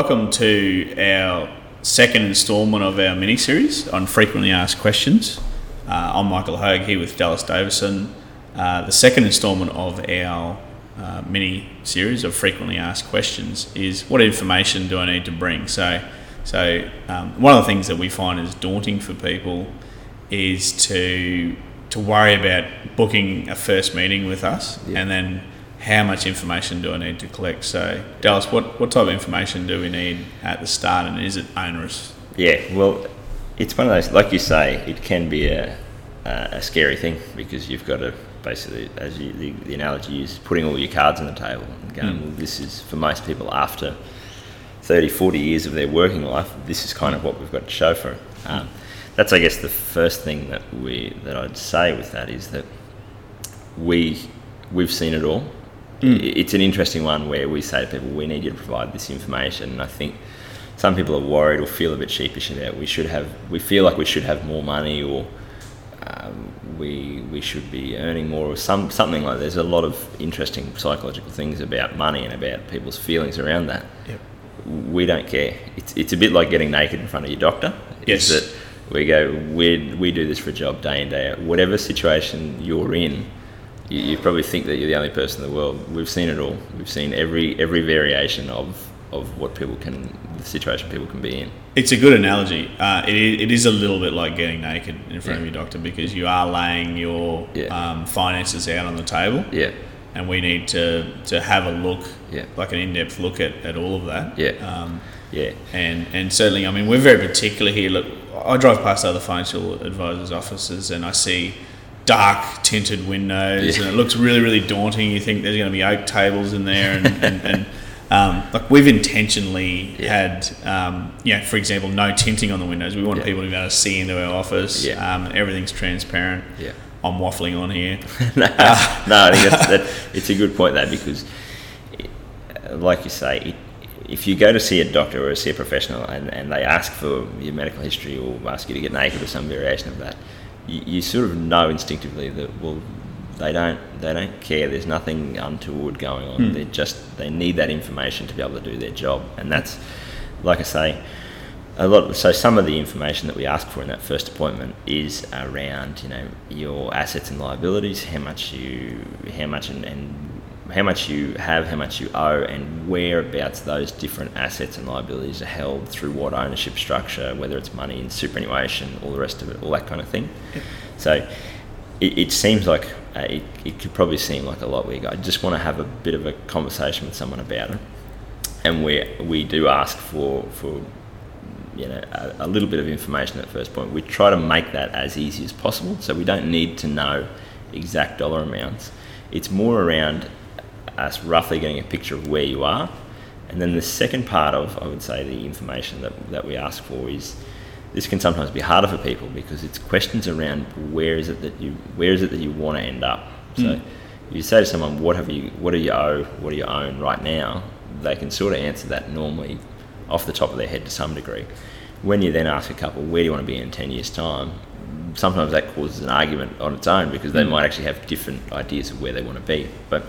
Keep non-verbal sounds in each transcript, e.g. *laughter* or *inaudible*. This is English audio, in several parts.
Welcome to our second instalment of our mini series on frequently asked questions. Uh, I'm Michael Hogue here with Dallas Davison. Uh, the second instalment of our uh, mini series of frequently asked questions is what information do I need to bring? So, so um, one of the things that we find is daunting for people is to to worry about booking a first meeting with us Yeah. and then how much information do I need to collect? So, Dallas, what, what type of information do we need at the start and is it onerous? Yeah, well, it's one of those, like you say, it can be a, a, scary thing because you've got to basically, as you, the, the analogy is, putting all your cards on the table and going, Mm. well, this is for most people after 30, 40 years of their working life, this is kind of what we've got to show for it. Um, that's, I guess, the first thing that we that I'd say with that is that we we've seen it all. Mm. It's an interesting one where we say to people, we need you to provide this information, and I think some people are worried or feel a bit sheepish about we should have we feel like we should have more money or um, we we should be earning more or some something like That. there's a lot of interesting psychological things about money and about people's feelings around that Yep. we don't care it's, it's a bit like getting naked in front of your doctor Yes. is that we go we, we do this for a job day in day out whatever situation you're in you, you probably think that you're the only person in the world we've seen it all we've seen every every variation of of what people can the situation people can be in It's a good analogy. Uh, it, it is a little bit like getting naked in front of Yeah. your doctor because you are laying your Yeah. um, finances out on the table, yeah and we need to, to have a look, Yeah. like an in depth look at, at all of that. Yeah. Um, yeah and and certainly, I mean, we're very particular here. Look, I drive past other financial advisors' offices and I see dark tinted windows, Yeah. and it looks really, really daunting. You think there's going to be oak tables in there, and, and, and um, like we've intentionally Yeah. had, um, you know, for example, no tinting on the windows. We want Yeah. people to be able to see into our office. Yeah. Um, everything's transparent. Yeah. I'm waffling on here. *laughs* no, no, I think that's, that, it's a good point though because, uh, like you say, it, if you go to see a doctor or see a professional and, and they ask for your medical history or ask you to get naked or some variation of that, you, you sort of know instinctively that well, they don't they don't care. There's nothing untoward going on. Hmm. They just they need that information to be able to do their job, and that's like I say a lot so some of the information that we ask for in that first appointment is around you know your assets and liabilities how much you how much and, and how much you have how much you owe and whereabouts those different assets and liabilities are held through what ownership structure whether it's money in superannuation all the rest of it all that kind of thing so it, it seems like uh, it, it could probably seem like a lot where you go, I just want to have a bit of a conversation with someone about it and we we do ask for for you know a, a little bit of information at first point. We try to make that as easy as possible, so we don't need to know exact dollar amounts. It's more around us roughly getting a picture of where you are, and then the second part of I would say the information that that we ask for is. This can sometimes be harder for people because it's questions around where is it that you where is it that you want to end up. So, if you say to someone, "What have you? What do you owe? What do you own right now?" They can sort of answer that normally off the top of their head to some degree. When you then ask a couple, "Where do you want to be in ten years' time?" Sometimes that causes an argument on its own because they hmm. might actually have different ideas of where they want to be. But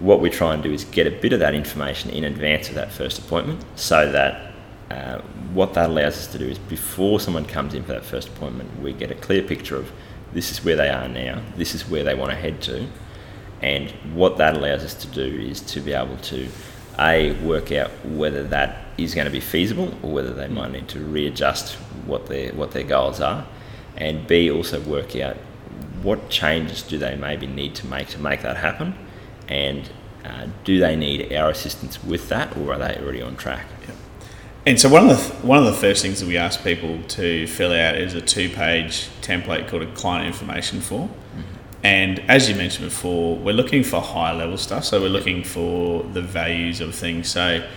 what we try and do is get a bit of that information in advance of that first appointment so that uh, what that allows us to do is before someone comes in for that first appointment, we get a clear picture of this is where they are now, this is where they want to head to, and what that allows us to do is to be able to a work out whether that is going to be feasible or whether they might need to readjust what their what their goals are, and b also work out what changes do they maybe need to make to make that happen, and uh, do they need our assistance with that or are they already on track? And so one of the one of the first things that we ask people to fill out is a two-page template called a client information form. And as you mentioned before, we're looking for higher level stuff. So we're looking for the values of things. So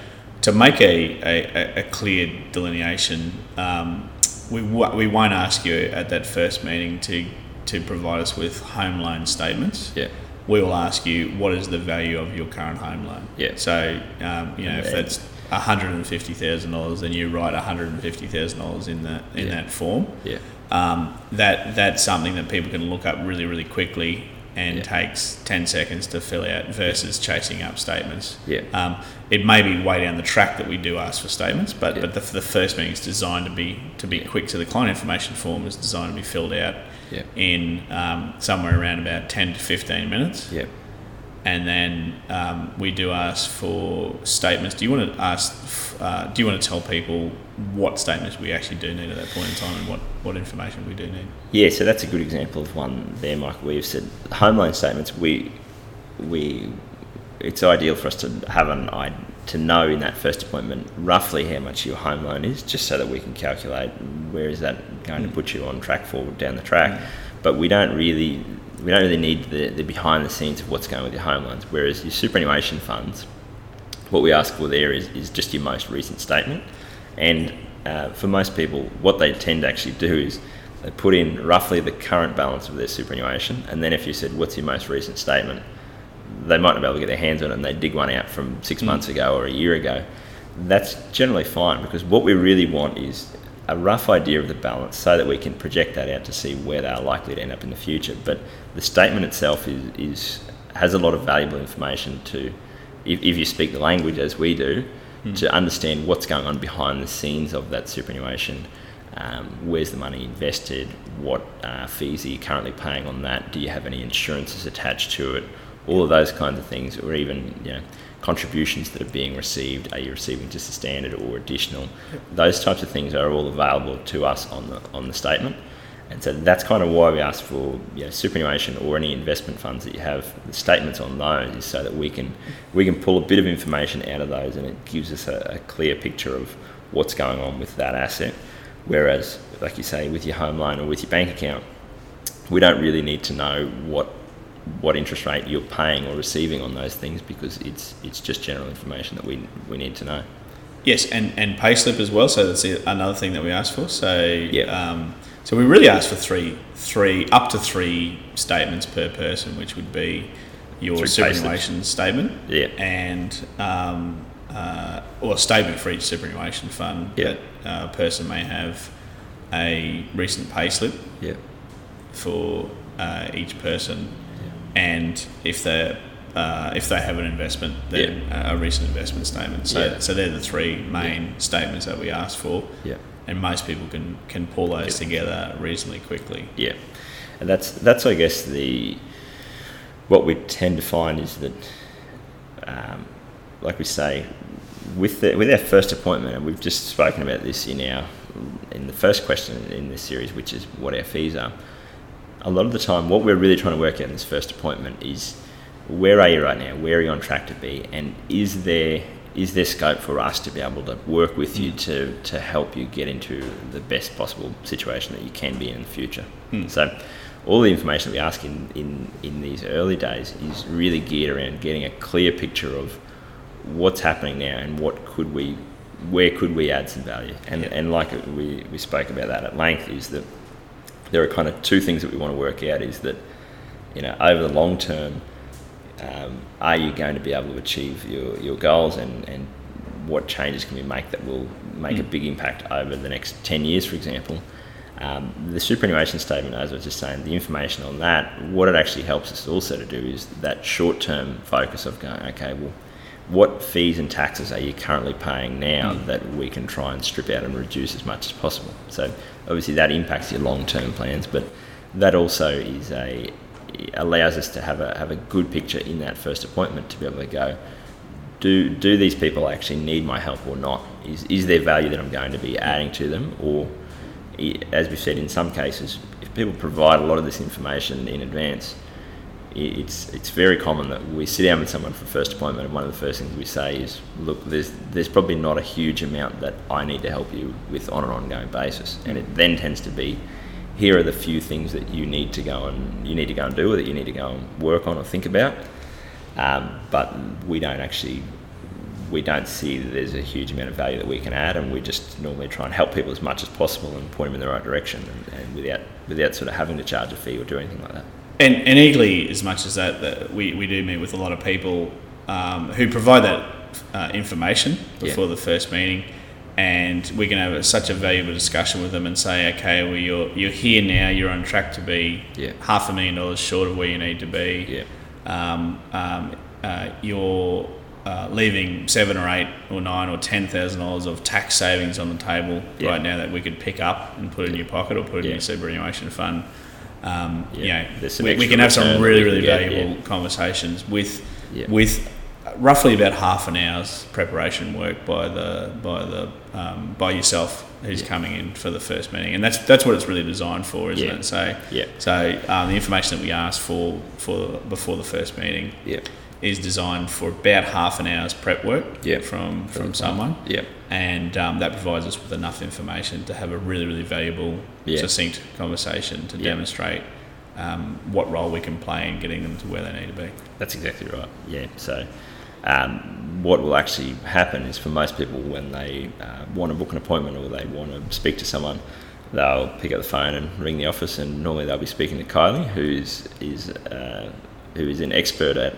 to make a, a, a clear delineation, um, we, we won't ask you at that first meeting to, to provide us with home loan statements. Yeah. We will ask you what is the value of your current home loan. Yeah. So um, you know if that's one hundred and fifty thousand dollars, then you write one hundred and fifty thousand dollars in that in Yeah. that form. Yeah. Um, that that's something that people can look up really really quickly and Yeah. takes ten seconds to fill out versus chasing up statements. Yeah. Um, it may be way down the track that we do ask for statements, but Yeah. but the, the first meeting is designed to be to be quick. So the client information form is designed to be filled out Yeah. in um, somewhere around about ten to fifteen minutes Yeah. and then um, we do ask for statements. Do you want to ask? Uh, do you want to tell people what statements we actually do need at that point in time, and what, what information we do need? Yeah, so that's a good example of one there, Michael. We've said home loan statements. We we it's ideal for us to have an i to know in that first appointment roughly how much your home loan is, just so that we can calculate where is that going to put you on track forward down the track. But we don't really we don't really need the, the behind the scenes of what's going with your home loans. Whereas your superannuation funds, what we ask for there is, is just your most recent statement. And uh, for most people, what they tend to actually do is they put in roughly the current balance of their superannuation, and then if you said, "What's your most recent statement?" They might not be able to get their hands on it, and they dig one out from six months ago or a year ago. That's generally fine because what we really want is a rough idea of the balance so that we can project that out to see where they are likely to end up in the future. But the statement itself is, is has a lot of valuable information to, if, if you speak the language as we do, to understand what's going on behind the scenes of that superannuation. Um, where's the money invested? What uh, fees are you currently paying on that? Do you have any insurances attached to it? All of those kinds of things, or even you know, contributions that are being received. Are you receiving just a standard or additional? Those types of things are all available to us on the on the statement. And so that's kind of why we ask for you know, superannuation or any investment funds that you have. The statements on those is so that we can we can pull a bit of information out of those, and it gives us a, a clear picture of what's going on with that asset. Whereas, like you say, with your home loan or with your bank account, we don't really need to know what what interest rate you're paying or receiving on those things because it's it's just general information that we we need to know. Yes, and and payslip as well. So that's another thing that we ask for. So Yeah. um, so we really ask for three three up to three statements per person, which would be your Three superannuation statement. Yeah. And um, uh, or a statement for each superannuation fund Yeah. that uh, a person may have a recent payslip Yeah. for uh, each person, and if they uh, if they have an investment, then a recent investment statement. So, Yeah. so they're the three main statements that we ask for, Yeah. and most people can can pull those together reasonably quickly. Yeah, and that's that's I guess the what we tend to find is that, um, like we say, with the, with our first appointment, and we've just spoken about this in our in the first question in this series, which is what our fees are. A lot of the time, what we're really trying to work out in this first appointment is where are you right now? Where are you on track to be? And is there is there scope for us to be able to work with you to, to help you get into the best possible situation that you can be in the future? Hmm. So, all the information that we ask in, in, in these early days is really geared around getting a clear picture of what's happening now and what could we, where could we add some value? And, Yeah. and like we, we spoke about that at length, is that there are kind of two things that we want to work out is that, you know, over the long term, um, are you going to be able to achieve your, your goals and, and what changes can we make that will make a big impact over the next 10 years, for example? Um, the superannuation statement, as I was just saying, the information on that, what it actually helps us also to do is that short term focus of going, okay, well, what fees and taxes are you currently paying now mm. that we can try and strip out and reduce as much as possible? So obviously that impacts your long term plans, but that also is a allows us to have a have a good picture in that first appointment to be able to go. Do do these people actually need my help or not? Is is there value that I'm going to be mm. adding to them, or as we've said, in some cases, if people provide a lot of this information in advance, it's it's very common that we sit down with someone for first appointment, and one of the first things we say is, "Look, there's there's probably not a huge amount that I need to help you with on an ongoing basis," and it then tends to be here are the few things that you need to go and you need to go and do, or that you need to go and work on or think about. Um, but we don't actually we don't see that there's a huge amount of value that we can add, and we just normally try and help people as much as possible and point them in the right direction, and, and without without sort of having to charge a fee or do anything like that. And, and equally, as much as that, that we, we do meet with a lot of people um, who provide that uh, information before Yeah. the first meeting, and we can have a, such a valuable discussion with them and say, okay, well, you're, you're here now, you're on track to be Yeah. half a million dollars short of where you need to be. Yeah. Um, um, uh, you're uh, leaving seven or eight or nine or ten thousand dollars of tax savings on the table right now that we could pick up and put in your pocket or put in your superannuation fund. Um, Yeah. You know, we, we can have some really, really get, valuable yeah. conversations with Yeah. with roughly about half an hour's preparation work by the by the um, by yourself who's coming in for the first meeting, and that's that's what it's really designed for, isn't Yeah. it? So Yeah. so um, the information that we ask for for before the first meeting Yeah. Is designed for about half an hour's prep work Yeah. from from someone, Yeah. and um, that provides us with enough information to have a really really valuable, Yeah. succinct conversation to demonstrate um, what role we can play in getting them to where they need to be. That's exactly right. Yeah. So, um, what will actually happen is for most people when they uh, want to book an appointment or they want to speak to someone, they'll pick up the phone and ring the office, and normally they'll be speaking to Kylie, who's is uh, who is an expert at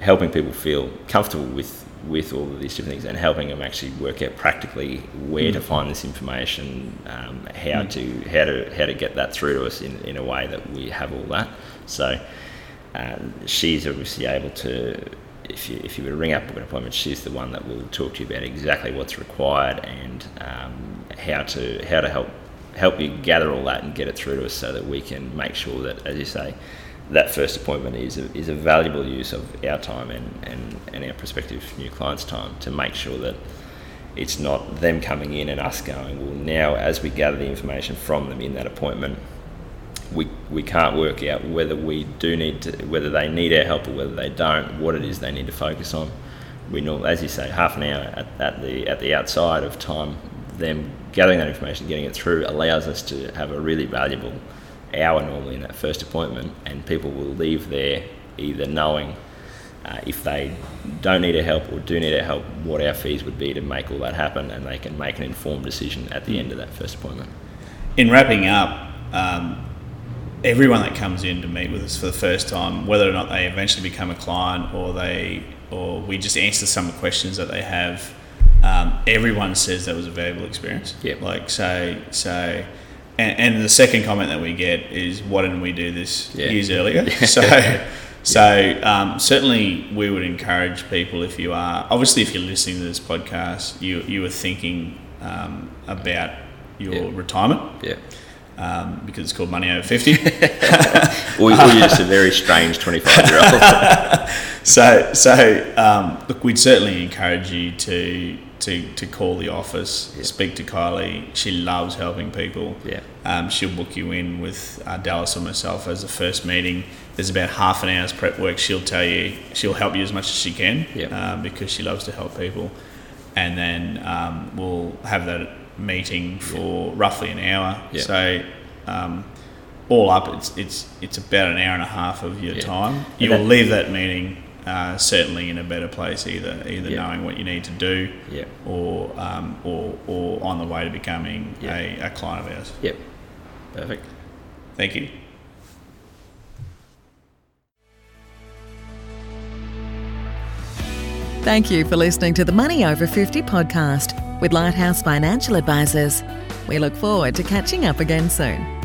helping people feel comfortable with with all of these different things and helping them actually work out practically where to find this information, um, how to how to how to get that through to us in, in a way that we have all that. So um, she's obviously able to. If you, if you were to ring up an appointment, she's the one that will talk to you about exactly what's required and um, how to how to help help you gather all that and get it through to us so that we can make sure that, as you say, that first appointment is a, is a valuable use of our time and, and, and our prospective new clients' time to make sure that it's not them coming in and us going, well, now as we gather the information from them in that appointment, we, we can't work out whether we do need to, whether they need our help or whether they don't, what it is they need to focus on. We know, as you say, half an hour at, at the at the outside of time, them gathering that information, getting it through, allows us to have a really valuable hour normally in that first appointment, and people will leave there either knowing uh, if they don't need our help or do need our help, what our fees would be to make all that happen, and they can make an informed decision at the end of that first appointment. in wrapping up, um, everyone that comes in to meet with us for the first time, whether or not they eventually become a client or they or we just answer some of the questions that they have, um, everyone says that was a valuable experience. Yep. Like so so. And, and the second comment that we get is, "Why didn't we do this Yeah. years earlier?" so, *laughs* so um, certainly we would encourage people if you are obviously if you're listening to this podcast, you you are thinking um, about your Yeah. retirement Yeah. um, because it's called Money Over 50. *laughs* Or, or you're just a very strange 25 year old. *laughs* so, so um, look, we'd certainly encourage you to, to, to call the office, Yeah. speak to Kylie. She loves helping people. Yeah. Um, she'll book you in with uh, Dallas or myself as the first meeting. There's about half an hour's prep work. She'll tell you, she'll help you as much as she can Yeah. um, because she loves to help people. And then um, we'll have that meeting for roughly an hour. Yeah. So, um, all up, it's it's it's about an hour and a half of your Yeah. time. You will leave that meeting uh, certainly in a better place, either either Yeah. knowing what you need to do, Yeah. or um, or or on the way to becoming Yeah. a, a client of ours. Yep. Perfect. Thank you. Thank you for listening to the Money Over 50 podcast with Lighthouse Financial Advisors. We look forward to catching up again soon.